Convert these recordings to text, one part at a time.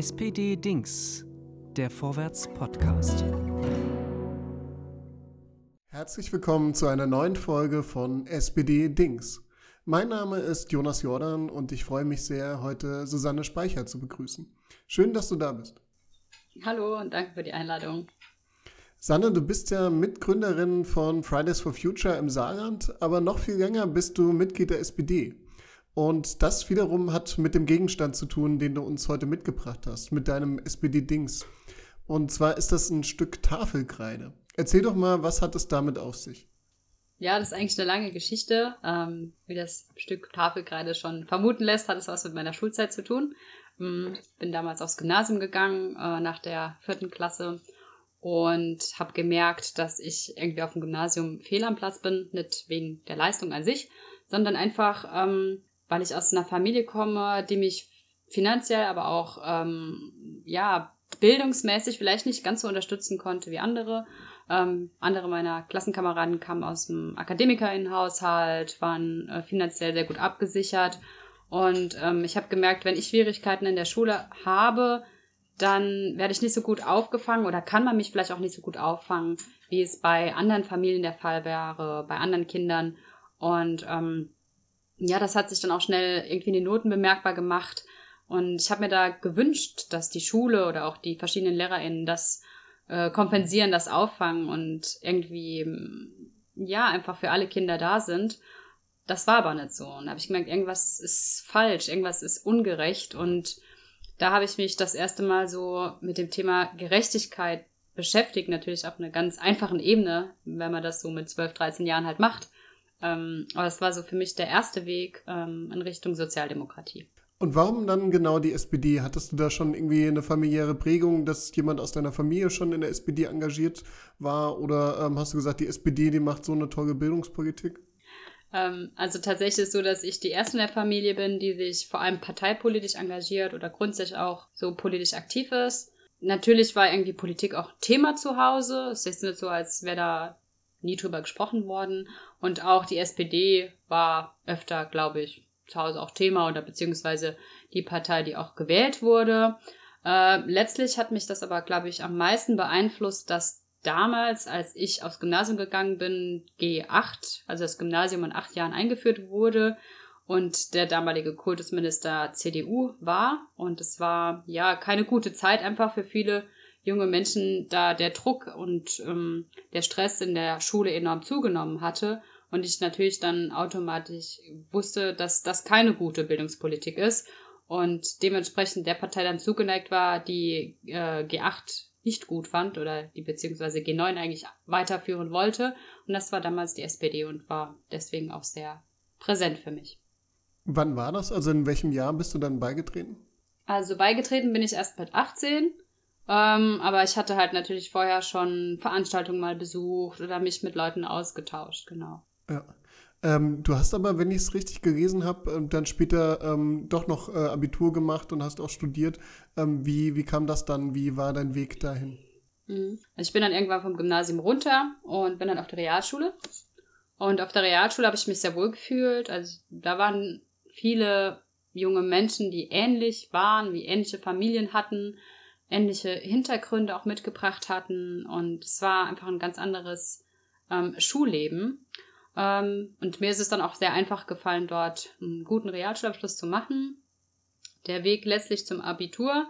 SPD Dings, der Vorwärts-Podcast. Herzlich willkommen zu einer neuen Folge von SPD Dings. Mein Name ist Jonas Jordan und ich freue mich sehr, heute Susanne Speicher zu begrüßen. Schön, dass du da bist. Hallo und danke für die Einladung. Sanne, du bist ja Mitgründerin von Fridays for Future im Saarland, aber noch viel länger bist du Mitglied der SPD. Und das wiederum hat mit dem Gegenstand zu tun, den du uns heute mitgebracht hast, mit deinem SPD-Dings. Und zwar ist das ein Stück Tafelkreide. Erzähl doch mal, was hat es damit auf sich? Ja, das ist eigentlich eine lange Geschichte. Ähm, wie das Stück Tafelkreide schon vermuten lässt, hat es was mit meiner Schulzeit zu tun. Ähm, bin damals aufs Gymnasium gegangen, äh, nach der vierten Klasse und habe gemerkt, dass ich irgendwie auf dem Gymnasium fehl am Platz bin, nicht wegen der Leistung an sich, sondern einfach ähm, weil ich aus einer Familie komme, die mich finanziell, aber auch ähm, ja bildungsmäßig vielleicht nicht ganz so unterstützen konnte wie andere. Ähm, andere meiner Klassenkameraden kamen aus dem Akademikerinnenhaushalt, waren äh, finanziell sehr gut abgesichert. Und ähm, ich habe gemerkt, wenn ich Schwierigkeiten in der Schule habe, dann werde ich nicht so gut aufgefangen oder kann man mich vielleicht auch nicht so gut auffangen, wie es bei anderen Familien der Fall wäre, bei anderen Kindern. Und ähm, ja, das hat sich dann auch schnell irgendwie in den Noten bemerkbar gemacht. Und ich habe mir da gewünscht, dass die Schule oder auch die verschiedenen LehrerInnen das äh, kompensieren, das auffangen und irgendwie, ja, einfach für alle Kinder da sind. Das war aber nicht so. Und da habe ich gemerkt, irgendwas ist falsch, irgendwas ist ungerecht. Und da habe ich mich das erste Mal so mit dem Thema Gerechtigkeit beschäftigt, natürlich auf einer ganz einfachen Ebene, wenn man das so mit 12, 13 Jahren halt macht. Ähm, aber es war so für mich der erste Weg ähm, in Richtung Sozialdemokratie. Und warum dann genau die SPD? Hattest du da schon irgendwie eine familiäre Prägung, dass jemand aus deiner Familie schon in der SPD engagiert war? Oder ähm, hast du gesagt, die SPD, die macht so eine tolle Bildungspolitik? Ähm, also tatsächlich ist es so, dass ich die erste in der Familie bin, die sich vor allem parteipolitisch engagiert oder grundsätzlich auch so politisch aktiv ist. Natürlich war irgendwie Politik auch Thema zu Hause. Es ist nicht so, als wäre da nie drüber gesprochen worden. Und auch die SPD war öfter, glaube ich, zu Hause auch Thema oder beziehungsweise die Partei, die auch gewählt wurde. Äh, letztlich hat mich das aber, glaube ich, am meisten beeinflusst, dass damals, als ich aufs Gymnasium gegangen bin, G8, also das Gymnasium in acht Jahren eingeführt wurde und der damalige Kultusminister CDU war. Und es war ja keine gute Zeit einfach für viele junge Menschen da der Druck und ähm, der Stress in der Schule enorm zugenommen hatte und ich natürlich dann automatisch wusste, dass das keine gute Bildungspolitik ist und dementsprechend der Partei dann zugeneigt war, die äh, G8 nicht gut fand oder die beziehungsweise G9 eigentlich weiterführen wollte und das war damals die SPD und war deswegen auch sehr präsent für mich. Wann war das? Also in welchem Jahr bist du dann beigetreten? Also beigetreten bin ich erst mit 18 ähm, aber ich hatte halt natürlich vorher schon Veranstaltungen mal besucht oder mich mit Leuten ausgetauscht, genau. Ja. Ähm, du hast aber, wenn ich es richtig gelesen habe, äh, dann später ähm, doch noch äh, Abitur gemacht und hast auch studiert. Ähm, wie, wie kam das dann? Wie war dein Weg dahin? Mhm. Also ich bin dann irgendwann vom Gymnasium runter und bin dann auf der Realschule. Und auf der Realschule habe ich mich sehr wohl gefühlt. Also da waren viele junge Menschen, die ähnlich waren, wie ähnliche Familien hatten ähnliche Hintergründe auch mitgebracht hatten. Und es war einfach ein ganz anderes ähm, Schulleben. Ähm, und mir ist es dann auch sehr einfach gefallen, dort einen guten Realschulabschluss zu machen. Der Weg letztlich zum Abitur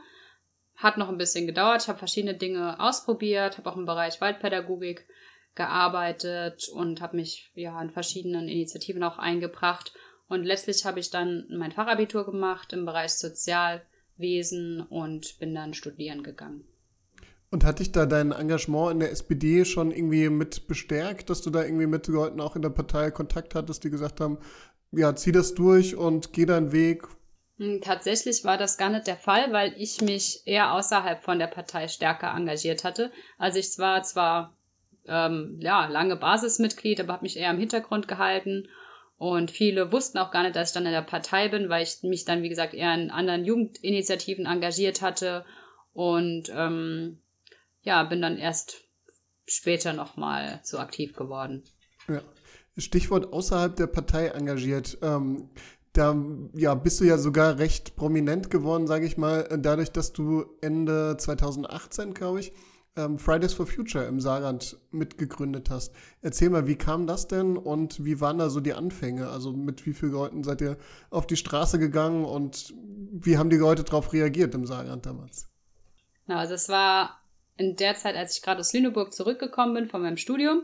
hat noch ein bisschen gedauert. Ich habe verschiedene Dinge ausprobiert, habe auch im Bereich Waldpädagogik gearbeitet und habe mich ja in verschiedenen Initiativen auch eingebracht. Und letztlich habe ich dann mein Fachabitur gemacht im Bereich Sozial- Wesen und bin dann studieren gegangen. Und hat dich da dein Engagement in der SPD schon irgendwie mit bestärkt, dass du da irgendwie mit Leuten auch in der Partei Kontakt hattest, die gesagt haben, ja, zieh das durch und geh deinen Weg? Hm, tatsächlich war das gar nicht der Fall, weil ich mich eher außerhalb von der Partei stärker engagiert hatte. Also ich war zwar ähm, ja lange Basismitglied, aber habe mich eher im Hintergrund gehalten und viele wussten auch gar nicht, dass ich dann in der Partei bin, weil ich mich dann, wie gesagt, eher in anderen Jugendinitiativen engagiert hatte. Und ähm, ja, bin dann erst später nochmal so aktiv geworden. Ja. Stichwort außerhalb der Partei engagiert. Ähm, Da ja, bist du ja sogar recht prominent geworden, sage ich mal, dadurch, dass du Ende 2018, glaube ich, ähm, Fridays for Future im Saarland mitgegründet hast. Erzähl mal, wie kam das denn und wie waren da so die Anfänge? Also mit wie vielen Leuten seid ihr auf die Straße gegangen und wie haben die Leute darauf reagiert im Saarland damals? Na, also es war in der Zeit, als ich gerade aus Lüneburg zurückgekommen bin von meinem Studium.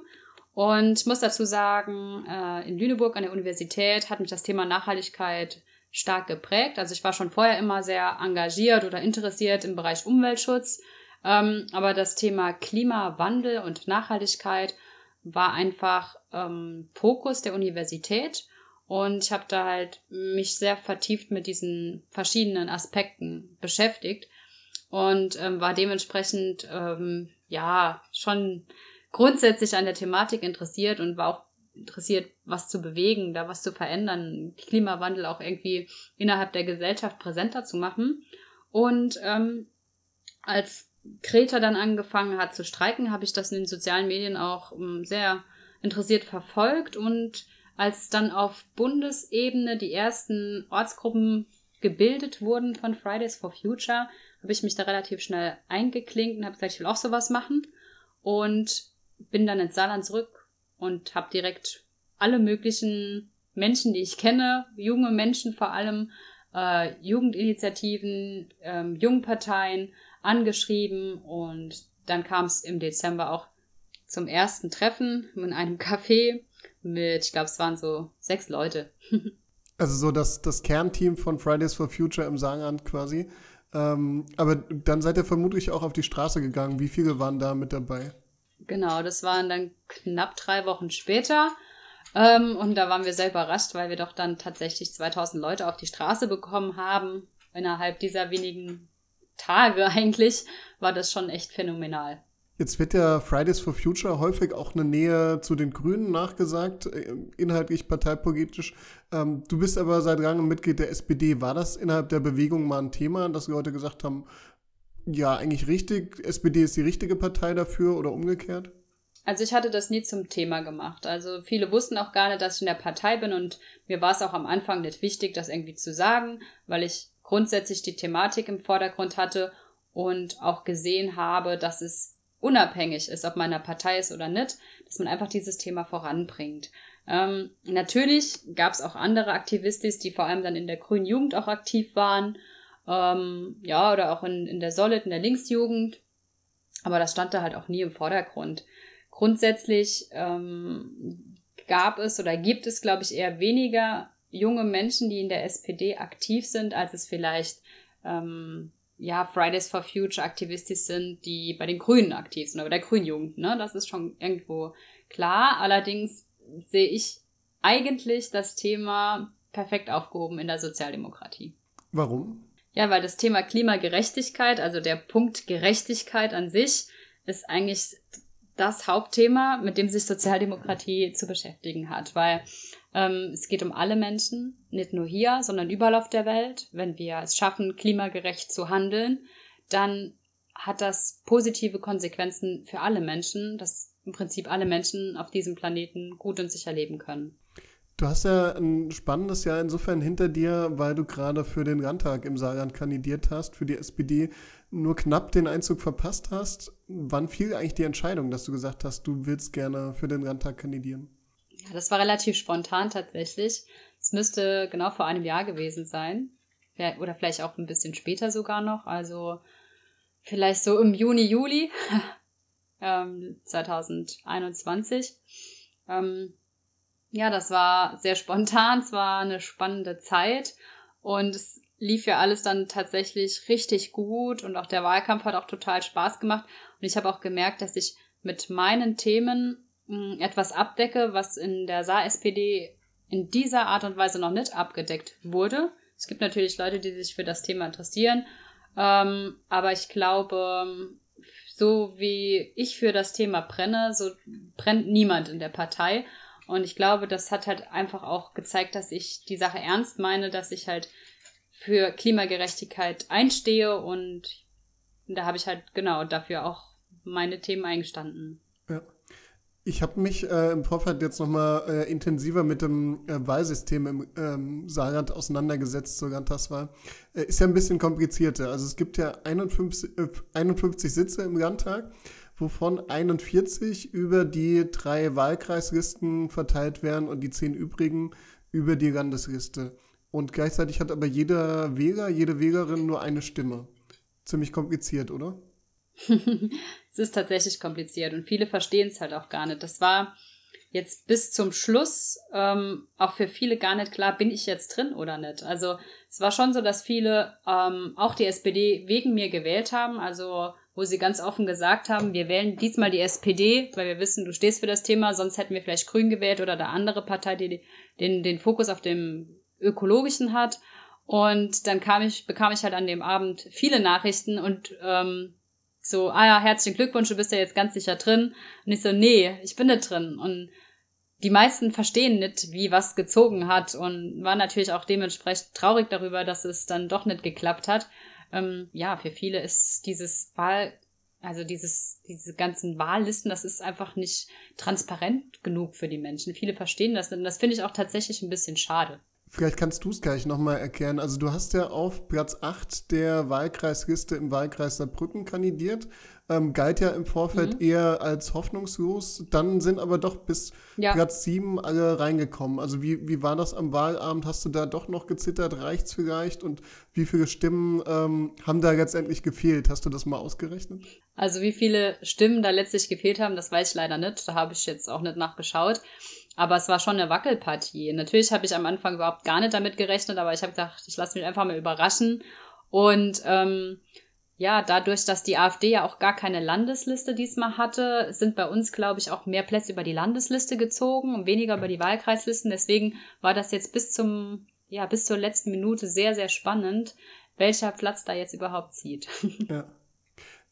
Und ich muss dazu sagen, äh, in Lüneburg an der Universität hat mich das Thema Nachhaltigkeit stark geprägt. Also ich war schon vorher immer sehr engagiert oder interessiert im Bereich Umweltschutz ähm, aber das Thema Klimawandel und Nachhaltigkeit war einfach ähm, Fokus der Universität. Und ich habe da halt mich sehr vertieft mit diesen verschiedenen Aspekten beschäftigt und ähm, war dementsprechend ähm, ja schon grundsätzlich an der Thematik interessiert und war auch interessiert, was zu bewegen, da was zu verändern, Klimawandel auch irgendwie innerhalb der Gesellschaft präsenter zu machen. Und ähm, als Greta dann angefangen hat zu streiken, habe ich das in den sozialen Medien auch ähm, sehr interessiert verfolgt. Und als dann auf Bundesebene die ersten Ortsgruppen gebildet wurden von Fridays for Future, habe ich mich da relativ schnell eingeklinkt und habe gesagt, ich will auch sowas machen. Und bin dann ins Saarland zurück und habe direkt alle möglichen Menschen, die ich kenne, junge Menschen vor allem, äh, Jugendinitiativen, ähm, Jungparteien, angeschrieben und dann kam es im Dezember auch zum ersten Treffen in einem Café mit, ich glaube, es waren so sechs Leute. also so das, das Kernteam von Fridays for Future im Saarland quasi. Ähm, aber dann seid ihr vermutlich auch auf die Straße gegangen. Wie viele waren da mit dabei? Genau, das waren dann knapp drei Wochen später. Ähm, und da waren wir sehr überrascht, weil wir doch dann tatsächlich 2000 Leute auf die Straße bekommen haben innerhalb dieser wenigen Tage eigentlich, war das schon echt phänomenal. Jetzt wird ja Fridays for Future häufig auch eine Nähe zu den Grünen nachgesagt, äh, inhaltlich parteipolitisch. Ähm, du bist aber seit langem Mitglied der SPD. War das innerhalb der Bewegung mal ein Thema, dass Leute gesagt haben, ja, eigentlich richtig, SPD ist die richtige Partei dafür oder umgekehrt? Also ich hatte das nie zum Thema gemacht. Also viele wussten auch gar nicht, dass ich in der Partei bin und mir war es auch am Anfang nicht wichtig, das irgendwie zu sagen, weil ich grundsätzlich die Thematik im Vordergrund hatte und auch gesehen habe, dass es unabhängig ist, ob man in einer Partei ist oder nicht, dass man einfach dieses Thema voranbringt. Ähm, natürlich gab es auch andere Aktivistis, die vor allem dann in der grünen Jugend auch aktiv waren, ähm, ja, oder auch in, in der Solid, in der Linksjugend, aber das stand da halt auch nie im Vordergrund. Grundsätzlich ähm, gab es oder gibt es, glaube ich, eher weniger junge Menschen, die in der SPD aktiv sind, als es vielleicht ähm, ja, Fridays for Future Aktivistis sind, die bei den Grünen aktiv sind oder bei der Grünjugend. Ne? Das ist schon irgendwo klar. Allerdings sehe ich eigentlich das Thema perfekt aufgehoben in der Sozialdemokratie. Warum? Ja, weil das Thema Klimagerechtigkeit, also der Punkt Gerechtigkeit an sich, ist eigentlich das Hauptthema, mit dem sich Sozialdemokratie zu beschäftigen hat. Weil ähm, es geht um alle Menschen, nicht nur hier, sondern überall auf der Welt. Wenn wir es schaffen, klimagerecht zu handeln, dann hat das positive Konsequenzen für alle Menschen, dass im Prinzip alle Menschen auf diesem Planeten gut und sicher leben können. Du hast ja ein spannendes Jahr insofern hinter dir, weil du gerade für den Landtag im Saarland kandidiert hast, für die SPD nur knapp den Einzug verpasst hast. Wann fiel eigentlich die Entscheidung, dass du gesagt hast, du willst gerne für den Landtag kandidieren? Ja, das war relativ spontan tatsächlich. Es müsste genau vor einem Jahr gewesen sein. Oder vielleicht auch ein bisschen später sogar noch. Also vielleicht so im Juni, Juli ähm, 2021. Ähm, ja, das war sehr spontan. Es war eine spannende Zeit. Und es lief ja alles dann tatsächlich richtig gut. Und auch der Wahlkampf hat auch total Spaß gemacht. Und ich habe auch gemerkt, dass ich mit meinen Themen etwas abdecke, was in der Saar-SPD in dieser Art und Weise noch nicht abgedeckt wurde. Es gibt natürlich Leute, die sich für das Thema interessieren, ähm, aber ich glaube, so wie ich für das Thema brenne, so brennt niemand in der Partei. Und ich glaube, das hat halt einfach auch gezeigt, dass ich die Sache ernst meine, dass ich halt für Klimagerechtigkeit einstehe und da habe ich halt genau dafür auch meine Themen eingestanden. Ja. Ich habe mich äh, im Vorfeld jetzt nochmal äh, intensiver mit dem äh, Wahlsystem im ähm, Saarland auseinandergesetzt zur Landtagswahl. Äh, ist ja ein bisschen komplizierter. Also es gibt ja 51, 51 äh, Sitze im Landtag, wovon 41 über die drei Wahlkreislisten verteilt werden und die zehn übrigen über die Landesliste. Und gleichzeitig hat aber jeder Wähler, jede Wählerin nur eine Stimme. Ziemlich kompliziert, oder? es ist tatsächlich kompliziert und viele verstehen es halt auch gar nicht. Das war jetzt bis zum Schluss ähm, auch für viele gar nicht klar, bin ich jetzt drin oder nicht. Also es war schon so, dass viele ähm, auch die SPD wegen mir gewählt haben, also wo sie ganz offen gesagt haben, wir wählen diesmal die SPD, weil wir wissen, du stehst für das Thema, sonst hätten wir vielleicht Grün gewählt oder eine andere Partei, die den, den Fokus auf dem ökologischen hat. Und dann kam ich, bekam ich halt an dem Abend viele Nachrichten und ähm, so, ah ja, herzlichen Glückwunsch, du bist ja jetzt ganz sicher drin. Und ich so, nee, ich bin nicht drin. Und die meisten verstehen nicht, wie was gezogen hat und waren natürlich auch dementsprechend traurig darüber, dass es dann doch nicht geklappt hat. Ähm, ja, für viele ist dieses Wahl, also dieses, diese ganzen Wahllisten, das ist einfach nicht transparent genug für die Menschen. Viele verstehen das und das finde ich auch tatsächlich ein bisschen schade. Vielleicht kannst du es gleich nochmal erklären. Also du hast ja auf Platz 8 der Wahlkreisliste im Wahlkreis Saarbrücken kandidiert. Ähm, galt ja im Vorfeld mhm. eher als hoffnungslos. Dann sind aber doch bis ja. Platz 7 alle reingekommen. Also wie, wie war das am Wahlabend? Hast du da doch noch gezittert? Reicht's vielleicht? Und wie viele Stimmen ähm, haben da letztendlich gefehlt? Hast du das mal ausgerechnet? Also wie viele Stimmen da letztlich gefehlt haben, das weiß ich leider nicht. Da habe ich jetzt auch nicht nachgeschaut. Aber es war schon eine Wackelpartie. Natürlich habe ich am Anfang überhaupt gar nicht damit gerechnet, aber ich habe gedacht, ich lasse mich einfach mal überraschen. Und ähm, ja, dadurch, dass die AfD ja auch gar keine Landesliste diesmal hatte, sind bei uns, glaube ich, auch mehr Plätze über die Landesliste gezogen und weniger über die Wahlkreislisten. Deswegen war das jetzt bis zum, ja, bis zur letzten Minute sehr, sehr spannend, welcher Platz da jetzt überhaupt zieht. Ja.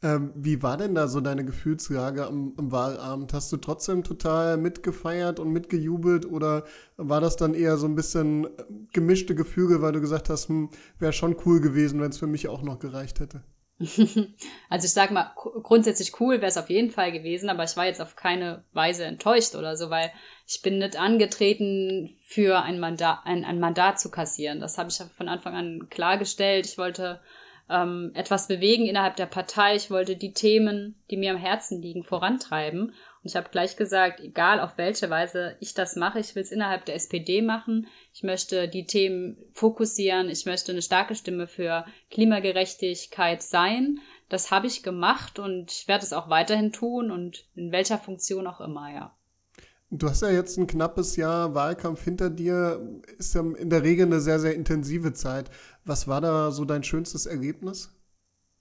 Ähm, wie war denn da so deine Gefühlslage am, am, Wahlabend? Hast du trotzdem total mitgefeiert und mitgejubelt oder war das dann eher so ein bisschen äh, gemischte Gefühle, weil du gesagt hast, hm, wäre schon cool gewesen, wenn es für mich auch noch gereicht hätte? Also ich sag mal, grundsätzlich cool wäre es auf jeden Fall gewesen, aber ich war jetzt auf keine Weise enttäuscht oder so, weil ich bin nicht angetreten, für ein Mandat, ein, ein Mandat zu kassieren. Das habe ich von Anfang an klargestellt. Ich wollte ähm, etwas bewegen innerhalb der Partei. Ich wollte die Themen, die mir am Herzen liegen, vorantreiben. Und ich habe gleich gesagt, egal auf welche Weise ich das mache, ich will es innerhalb der SPD machen. Ich möchte die Themen fokussieren. Ich möchte eine starke Stimme für Klimagerechtigkeit sein. Das habe ich gemacht und ich werde es auch weiterhin tun und in welcher Funktion auch immer, ja. Du hast ja jetzt ein knappes Jahr Wahlkampf hinter dir, ist ja in der Regel eine sehr, sehr intensive Zeit. Was war da so dein schönstes Erlebnis?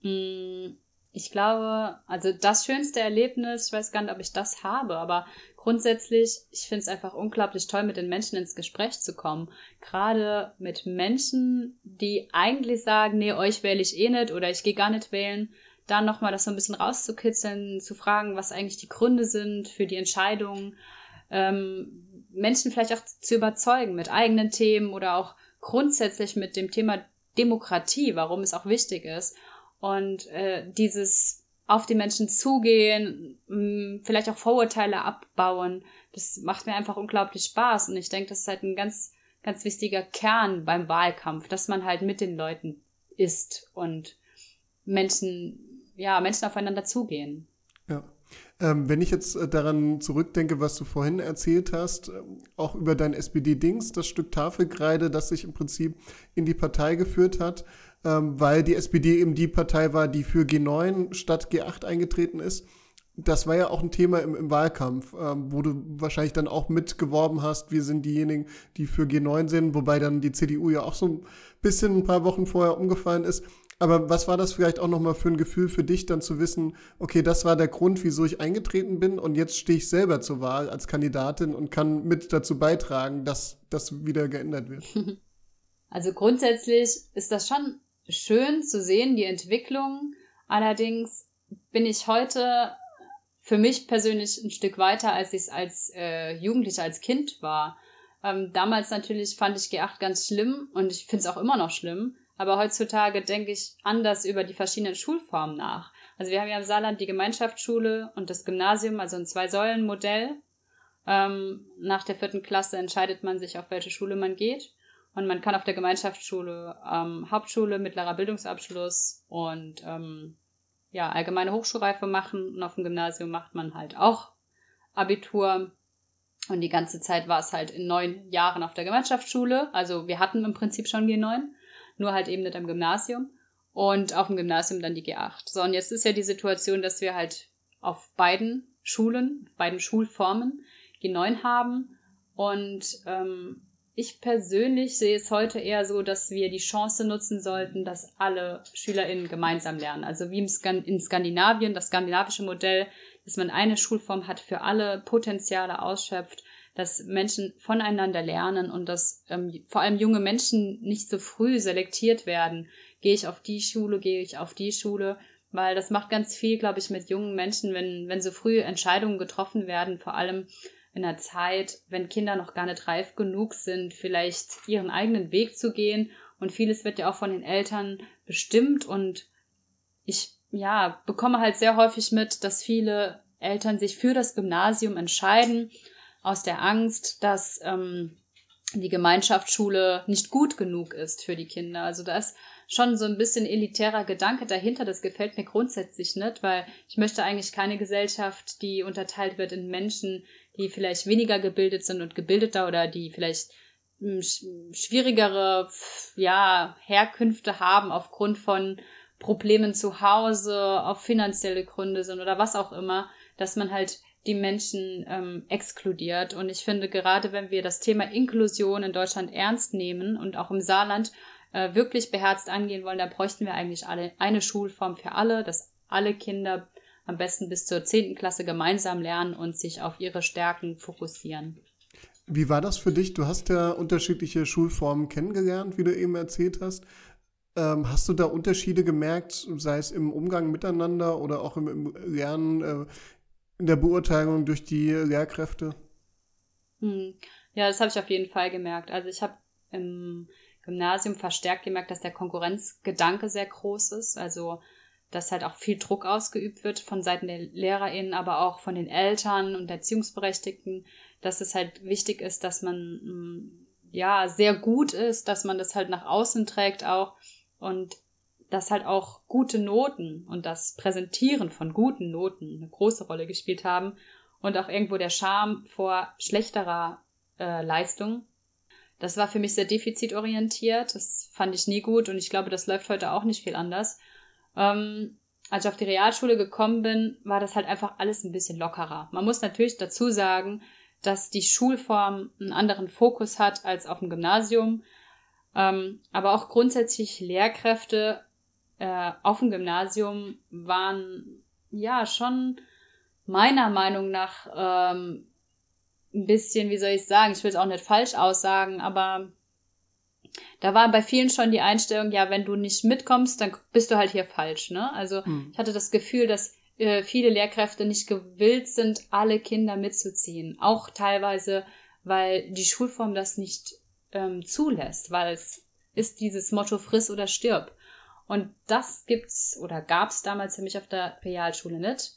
Mm, ich glaube, also das schönste Erlebnis, ich weiß gar nicht, ob ich das habe, aber grundsätzlich, ich finde es einfach unglaublich toll, mit den Menschen ins Gespräch zu kommen. Gerade mit Menschen, die eigentlich sagen, nee, euch wähle ich eh nicht oder ich gehe gar nicht wählen dann nochmal das so ein bisschen rauszukitzeln, zu fragen, was eigentlich die Gründe sind für die Entscheidungen ähm, Menschen vielleicht auch zu überzeugen mit eigenen Themen oder auch grundsätzlich mit dem Thema Demokratie, warum es auch wichtig ist. Und äh, dieses auf die Menschen zugehen, mh, mm, vielleicht auch Vorurteile abbauen, das macht mir einfach unglaublich Spaß. Und ich denke, das ist halt ein ganz, ganz wichtiger Kern beim Wahlkampf, dass man halt mit den Leuten ist und Menschen, ja, Menschen aufeinander zugehen. Ähm, wenn ich jetzt äh, daran zurückdenke, was du vorhin erzählt hast, äh, auch über dein SPD-Dings, das Stück Tafelkreide, das sich im Prinzip in die Partei geführt hat, ähm, weil die SPD eben die Partei war, die für G9 statt G8 eingetreten ist. Das war ja auch ein Thema im, im Wahlkampf, ähm, wo du wahrscheinlich dann auch mitgeworben hast, wir sind diejenigen, die für G9 sind, wobei dann die CDU ja auch so ein bisschen ein paar Wochen vorher umgefallen ist. Aber was war das vielleicht auch nochmal für ein Gefühl für dich, dann zu wissen, okay, das war der Grund, wieso ich eingetreten bin und jetzt stehe ich selber zur Wahl als Kandidatin und kann mit dazu beitragen, dass das wieder geändert wird? Also grundsätzlich ist das schon schön zu sehen, die Entwicklung. Allerdings bin ich heute für mich persönlich ein Stück weiter, als ich es als äh, Jugendliche, als Kind war. Ähm, damals natürlich fand ich G8 ganz schlimm und ich finde es auch immer noch schlimm. Aber heutzutage denke ich anders über die verschiedenen Schulformen nach. Also wir haben ja im Saarland die Gemeinschaftsschule und das Gymnasium, also ein Zwei-Säulen-Modell. Ähm, nach der vierten Klasse entscheidet man sich, auf welche Schule man geht. Und man kann auf der Gemeinschaftsschule ähm, Hauptschule, mittlerer Bildungsabschluss und ähm, ja, allgemeine Hochschulreife machen. Und auf dem Gymnasium macht man halt auch Abitur. Und die ganze Zeit war es halt in neun Jahren auf der Gemeinschaftsschule. Also wir hatten im Prinzip schon G9, nur halt eben nicht am Gymnasium. Und auf dem Gymnasium dann die G8. So, und jetzt ist ja die Situation, dass wir halt auf beiden Schulen, beiden Schulformen G9 haben. Und ähm, ich persönlich sehe es heute eher so, dass wir die Chance nutzen sollten, dass alle SchülerInnen gemeinsam lernen. Also wie in Skandinavien, das skandinavische Modell, dass man eine Schulform hat, für alle Potenziale ausschöpft, dass Menschen voneinander lernen und dass ähm, vor allem junge Menschen nicht so früh selektiert werden. Gehe ich auf die Schule, gehe ich auf die Schule, weil das macht ganz viel, glaube ich, mit jungen Menschen, wenn, wenn so früh Entscheidungen getroffen werden, vor allem in einer Zeit, wenn Kinder noch gar nicht reif genug sind, vielleicht ihren eigenen Weg zu gehen. Und vieles wird ja auch von den Eltern bestimmt und ich ja, bekomme halt sehr häufig mit, dass viele Eltern sich für das Gymnasium entscheiden, aus der Angst, dass ähm, die Gemeinschaftsschule nicht gut genug ist für die Kinder. Also da ist schon so ein bisschen elitärer Gedanke dahinter. Das gefällt mir grundsätzlich nicht, weil ich möchte eigentlich keine Gesellschaft, die unterteilt wird in Menschen, die vielleicht weniger gebildet sind und gebildeter oder die vielleicht hm, schwierigere ja, Herkünfte haben aufgrund von Problemen zu Hause, auf finanzielle Gründe sind oder was auch immer, dass man halt die Menschen ähm, exkludiert. Und ich finde, gerade wenn wir das Thema Inklusion in Deutschland ernst nehmen und auch im Saarland äh, wirklich beherzt angehen wollen, da bräuchten wir eigentlich alle eine Schulform für alle, dass alle Kinder am besten bis zur zehnten Klasse gemeinsam lernen und sich auf ihre Stärken fokussieren. Wie war das für dich? Du hast ja unterschiedliche Schulformen kennengelernt, wie du eben erzählt hast. Ähm, hast du da Unterschiede gemerkt, sei es im Umgang miteinander oder auch im, im Lernen, äh, in der Beurteilung durch die Lehrkräfte? Hm. Ja, das habe ich auf jeden Fall gemerkt. Also ich habe im Gymnasium verstärkt gemerkt, dass der Konkurrenzgedanke sehr groß ist. Also dass halt auch viel Druck ausgeübt wird von Seiten der LehrerInnen, aber auch von den Eltern und Erziehungsberechtigten, dass es halt wichtig ist, dass man hm, ja sehr gut ist, dass man das halt nach außen trägt auch und dass halt auch gute Noten und das Präsentieren von guten Noten eine große Rolle gespielt haben und auch irgendwo der Charme vor schlechterer äh, Leistung. Das war für mich sehr defizitorientiert. Das fand ich nie gut und ich glaube, das läuft heute auch nicht viel anders. Ähm, als ich auf die Realschule gekommen bin, war das halt einfach alles ein bisschen lockerer. Man muss natürlich dazu sagen, dass die Schulform einen anderen Fokus hat als auf dem Gymnasium. Ähm, aber auch grundsätzlich Lehrkräfte äh, auf dem Gymnasium waren ja schon meiner Meinung nach ähm, ein bisschen, wie soll ich sagen, ich will es auch nicht falsch aussagen, aber da war bei vielen schon die Einstellung, ja, wenn du nicht mitkommst, dann bist du halt hier falsch, ne? Also hm. ich hatte das Gefühl, dass äh, viele Lehrkräfte nicht gewillt sind, alle Kinder mitzuziehen. Auch teilweise, weil die Schulform das nicht ähm, zulässt, weil es ist dieses Motto friss oder stirb. Und das gibt's oder gab's damals für mich auf der Realschule nicht.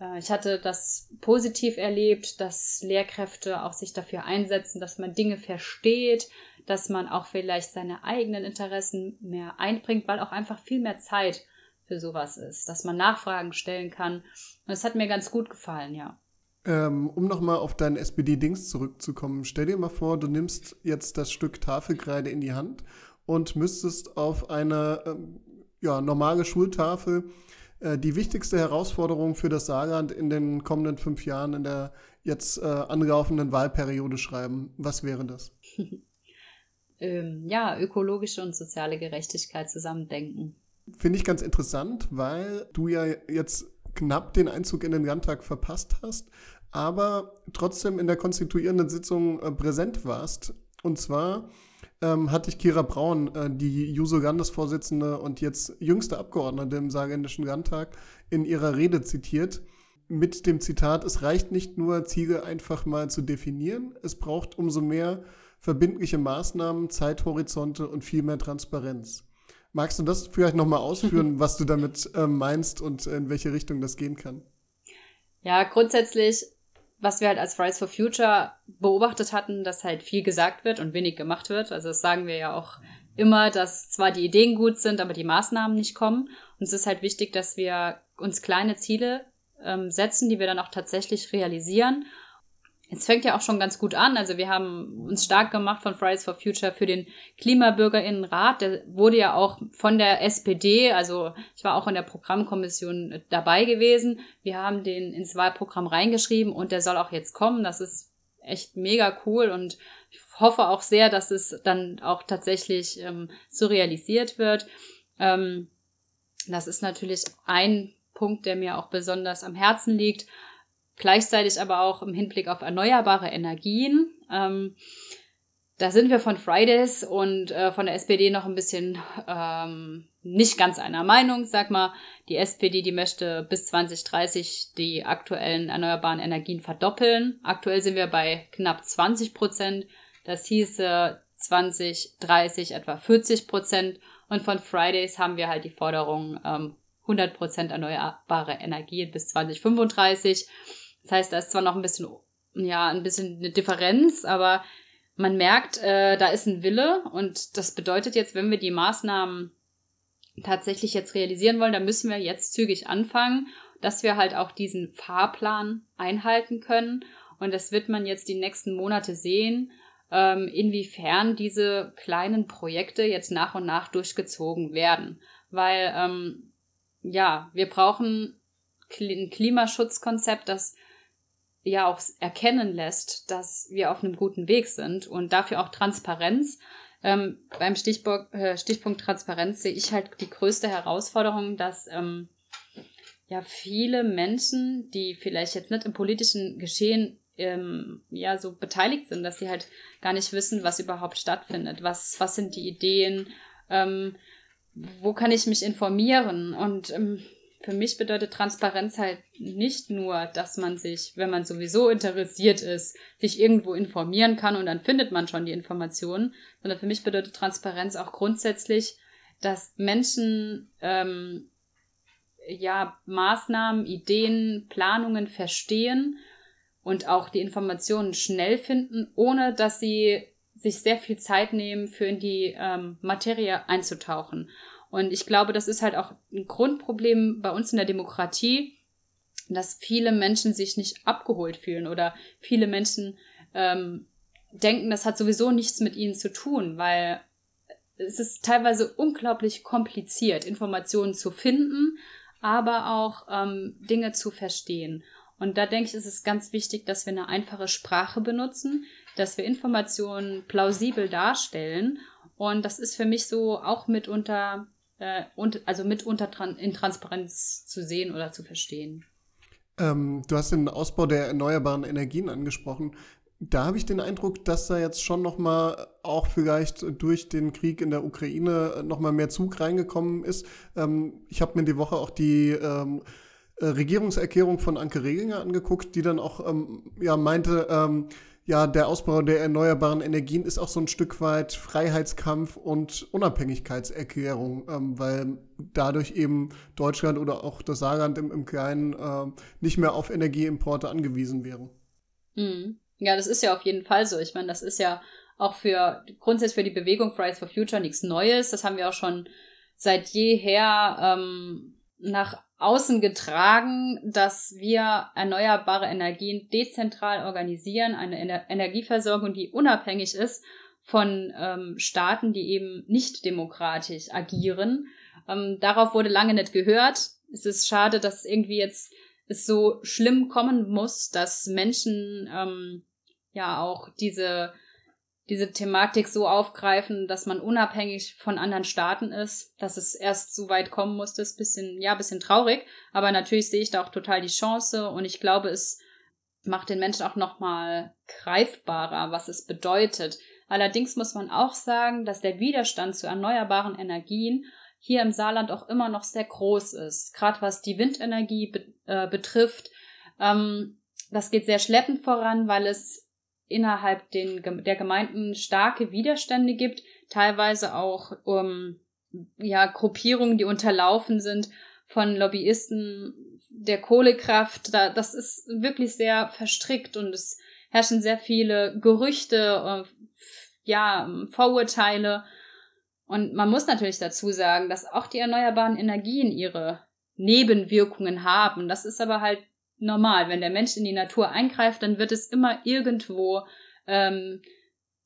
Äh, ich hatte das positiv erlebt, dass Lehrkräfte auch sich dafür einsetzen, dass man Dinge versteht, dass man auch vielleicht seine eigenen Interessen mehr einbringt, weil auch einfach viel mehr Zeit für sowas ist, dass man Nachfragen stellen kann. Und es hat mir ganz gut gefallen, ja. Ähm, um nochmal auf dein SPD-Dings zurückzukommen, stell dir mal vor, du nimmst jetzt das Stück Tafelkreide in die Hand und müsstest auf eine ähm, ja, normale Schultafel äh, die wichtigste Herausforderung für das Saarland in den kommenden fünf Jahren in der jetzt äh, angelaufenen Wahlperiode schreiben. Was wäre das? ähm, ja, ökologische und soziale Gerechtigkeit zusammendenken. Finde ich ganz interessant, weil du ja jetzt knapp den Einzug in den Landtag verpasst hast, aber trotzdem in der konstituierenden Sitzung äh, präsent warst. Und zwar ähm, hatte ich Kira Braun, äh, die Juso-Landesvorsitzende und jetzt jüngste Abgeordnete im Saarländischen Landtag, in ihrer Rede zitiert. Mit dem Zitat, es reicht nicht nur, Ziele einfach mal zu definieren, es braucht umso mehr verbindliche Maßnahmen, Zeithorizonte und viel mehr Transparenz. Magst du das vielleicht nochmal ausführen, was du damit äh, meinst und in welche Richtung das gehen kann? Ja, grundsätzlich, was wir halt als Fridays for Future beobachtet hatten, dass halt viel gesagt wird und wenig gemacht wird. Also das sagen wir ja auch immer, dass zwar die Ideen gut sind, aber die Maßnahmen nicht kommen. Und es ist halt wichtig, dass wir uns kleine Ziele ähm, setzen, die wir dann auch tatsächlich realisieren es fängt ja auch schon ganz gut an. Also wir haben uns stark gemacht von Fridays for Future für den Klimabürgerinnenrat. Der wurde ja auch von der SPD, also ich war auch in der Programmkommission dabei gewesen. Wir haben den ins Wahlprogramm reingeschrieben und der soll auch jetzt kommen. Das ist echt mega cool und ich hoffe auch sehr, dass es dann auch tatsächlich ähm, so realisiert wird. Ähm, das ist natürlich ein Punkt, der mir auch besonders am Herzen liegt. Gleichzeitig aber auch im Hinblick auf erneuerbare Energien. Ähm, da sind wir von Fridays und äh, von der SPD noch ein bisschen ähm, nicht ganz einer Meinung. Sag mal, die SPD, die möchte bis 2030 die aktuellen erneuerbaren Energien verdoppeln. Aktuell sind wir bei knapp 20 Prozent. Das hieße 2030 etwa 40 Prozent. Und von Fridays haben wir halt die Forderung ähm, 100 Prozent erneuerbare Energien bis 2035. Das heißt, da ist zwar noch ein bisschen, ja, ein bisschen eine Differenz, aber man merkt, äh, da ist ein Wille und das bedeutet jetzt, wenn wir die Maßnahmen tatsächlich jetzt realisieren wollen, dann müssen wir jetzt zügig anfangen, dass wir halt auch diesen Fahrplan einhalten können. Und das wird man jetzt die nächsten Monate sehen, ähm, inwiefern diese kleinen Projekte jetzt nach und nach durchgezogen werden. Weil, ähm, ja, wir brauchen ein Klimaschutzkonzept, das ja auch erkennen lässt, dass wir auf einem guten Weg sind und dafür auch Transparenz. Ähm, beim Stichpunkt, äh, Stichpunkt Transparenz sehe ich halt die größte Herausforderung, dass ähm, ja viele Menschen, die vielleicht jetzt nicht im politischen Geschehen ähm, ja so beteiligt sind, dass sie halt gar nicht wissen, was überhaupt stattfindet, was was sind die Ideen, ähm, wo kann ich mich informieren? Und ähm, für mich bedeutet Transparenz halt nicht nur, dass man sich, wenn man sowieso interessiert ist, sich irgendwo informieren kann und dann findet man schon die Informationen, sondern für mich bedeutet Transparenz auch grundsätzlich, dass Menschen ähm, ja Maßnahmen, Ideen, Planungen verstehen und auch die Informationen schnell finden, ohne dass sie sich sehr viel Zeit nehmen, für in die ähm, Materie einzutauchen. Und ich glaube, das ist halt auch ein Grundproblem bei uns in der Demokratie, dass viele Menschen sich nicht abgeholt fühlen oder viele Menschen ähm, denken, das hat sowieso nichts mit ihnen zu tun, weil es ist teilweise unglaublich kompliziert, Informationen zu finden, aber auch ähm, Dinge zu verstehen. Und da denke ich, ist es ganz wichtig, dass wir eine einfache Sprache benutzen, dass wir Informationen plausibel darstellen. Und das ist für mich so auch mitunter äh, und also mitunter tran in Transparenz zu sehen oder zu verstehen. Ähm, du hast den Ausbau der erneuerbaren Energien angesprochen. Da habe ich den Eindruck, dass da jetzt schon noch mal auch vielleicht durch den Krieg in der Ukraine noch mal mehr Zug reingekommen ist. Ähm, ich habe mir die Woche auch die ähm, äh, Regierungserklärung von Anke Reginger angeguckt, die dann auch ähm, ja meinte, ähm, ja, der Ausbau der erneuerbaren Energien ist auch so ein Stück weit Freiheitskampf und Unabhängigkeitserklärung, ähm, weil dadurch eben Deutschland oder auch das Saarland im, im Kleinen äh, nicht mehr auf Energieimporte angewiesen wären. Mhm. Ja, das ist ja auf jeden Fall so. Ich meine, das ist ja auch für grundsätzlich für die Bewegung Fridays for Future nichts Neues. Das haben wir auch schon seit jeher ähm, nach außen getragen, dass wir erneuerbare Energien dezentral organisieren, eine Ener Energieversorgung, die unabhängig ist von ähm, Staaten, die eben nicht demokratisch agieren. Ähm, darauf wurde lange nicht gehört. Es ist schade, dass irgendwie jetzt es so schlimm kommen muss, dass Menschen ähm, ja auch diese diese Thematik so aufgreifen, dass man unabhängig von anderen Staaten ist, dass es erst so weit kommen musste, ist bisschen, ja, bisschen traurig. Aber natürlich sehe ich da auch total die Chance und ich glaube, es macht den Menschen auch nochmal greifbarer, was es bedeutet. Allerdings muss man auch sagen, dass der Widerstand zu erneuerbaren Energien hier im Saarland auch immer noch sehr groß ist. Gerade was die Windenergie be äh, betrifft. Ähm, das geht sehr schleppend voran, weil es innerhalb den, der Gemeinden starke Widerstände gibt, teilweise auch um, ja, Gruppierungen, die unterlaufen sind von Lobbyisten der Kohlekraft. Da, das ist wirklich sehr verstrickt und es herrschen sehr viele Gerüchte, äh, ja, Vorurteile. Und man muss natürlich dazu sagen, dass auch die erneuerbaren Energien ihre Nebenwirkungen haben. Das ist aber halt normal. Wenn der Mensch in die Natur eingreift, dann wird es immer irgendwo ähm,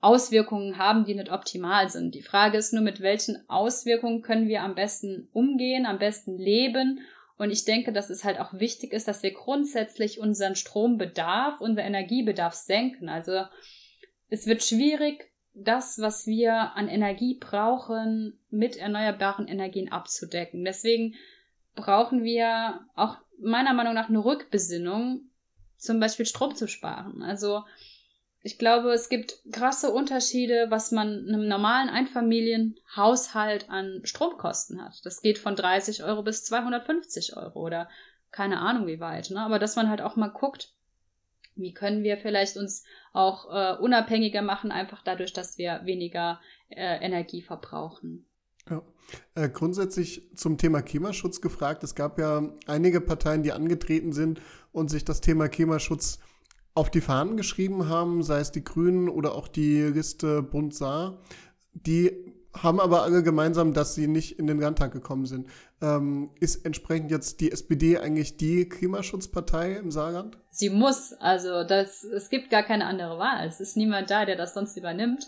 Auswirkungen haben, die nicht optimal sind. Die Frage ist nur, mit welchen Auswirkungen können wir am besten umgehen, am besten leben. Und ich denke, dass es halt auch wichtig ist, dass wir grundsätzlich unseren Strombedarf, unser Energiebedarf senken. Also es wird schwierig, das, was wir an Energie brauchen, mit erneuerbaren Energien abzudecken. Deswegen brauchen wir auch meiner Meinung nach eine Rückbesinnung, zum Beispiel Strom zu sparen. Also ich glaube, es gibt krasse Unterschiede, was man einem normalen Einfamilienhaushalt an Stromkosten hat. Das geht von 30 Euro bis 250 Euro oder keine Ahnung wie weit. Ne? Aber dass man halt auch mal guckt, wie können wir vielleicht uns auch äh, unabhängiger machen, einfach dadurch, dass wir weniger äh, Energie verbrauchen. Ja. Äh, grundsätzlich zum Thema Klimaschutz gefragt. Es gab ja einige Parteien, die angetreten sind und sich das Thema Klimaschutz auf die Fahnen geschrieben haben, sei es die Grünen oder auch die Liste Bund Saar. Die haben aber alle gemeinsam, dass sie nicht in den Landtag gekommen sind. Ähm, ist entsprechend jetzt die SPD eigentlich die Klimaschutzpartei im Saarland? Sie muss. Also das, es gibt gar keine andere Wahl. Es ist niemand da, der das sonst übernimmt.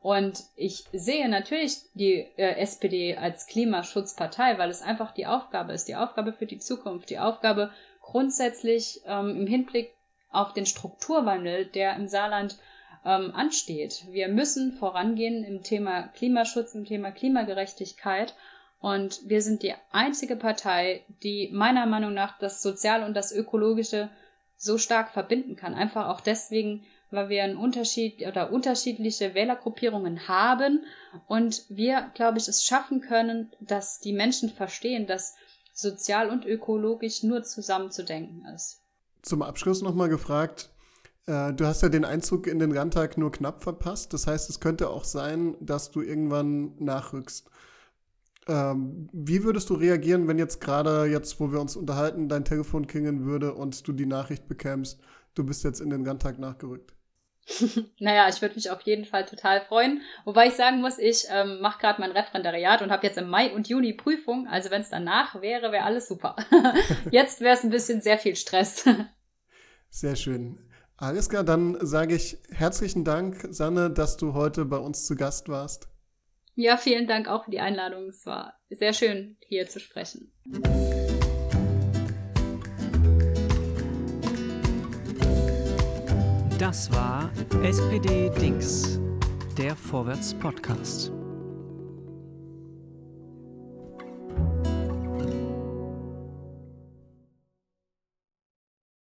Und ich sehe natürlich die äh, SPD als Klimaschutzpartei, weil es einfach die Aufgabe ist, die Aufgabe für die Zukunft, die Aufgabe grundsätzlich ähm, im Hinblick auf den Strukturwandel, der im Saarland ähm, ansteht. Wir müssen vorangehen im Thema Klimaschutz, im Thema Klimagerechtigkeit. Und wir sind die einzige Partei, die meiner Meinung nach das Soziale und das Ökologische so stark verbinden kann. Einfach auch deswegen, weil wir einen Unterschied oder unterschiedliche Wählergruppierungen haben und wir, glaube ich, es schaffen können, dass die Menschen verstehen, dass sozial und ökologisch nur zusammenzudenken ist. Zum Abschluss nochmal gefragt, äh, du hast ja den Einzug in den Landtag nur knapp verpasst. Das heißt, es könnte auch sein, dass du irgendwann nachrückst. Ähm, wie würdest du reagieren, wenn jetzt gerade jetzt, wo wir uns unterhalten, dein Telefon klingeln würde und du die Nachricht bekämst, du bist jetzt in den Landtag nachgerückt? naja, ich würde mich auf jeden Fall total freuen. Wobei ich sagen muss, ich ähm, mache gerade mein Referendariat und habe jetzt im Mai und Juni Prüfung. Also wenn es danach wäre, wäre alles super. jetzt wäre es ein bisschen sehr viel Stress. sehr schön. Alles klar, dann sage ich herzlichen Dank, Sanne, dass du heute bei uns zu Gast warst. Ja, vielen Dank auch für die Einladung. Es war sehr schön, hier zu sprechen. Das war SPD Dings, der Vorwärts Podcast.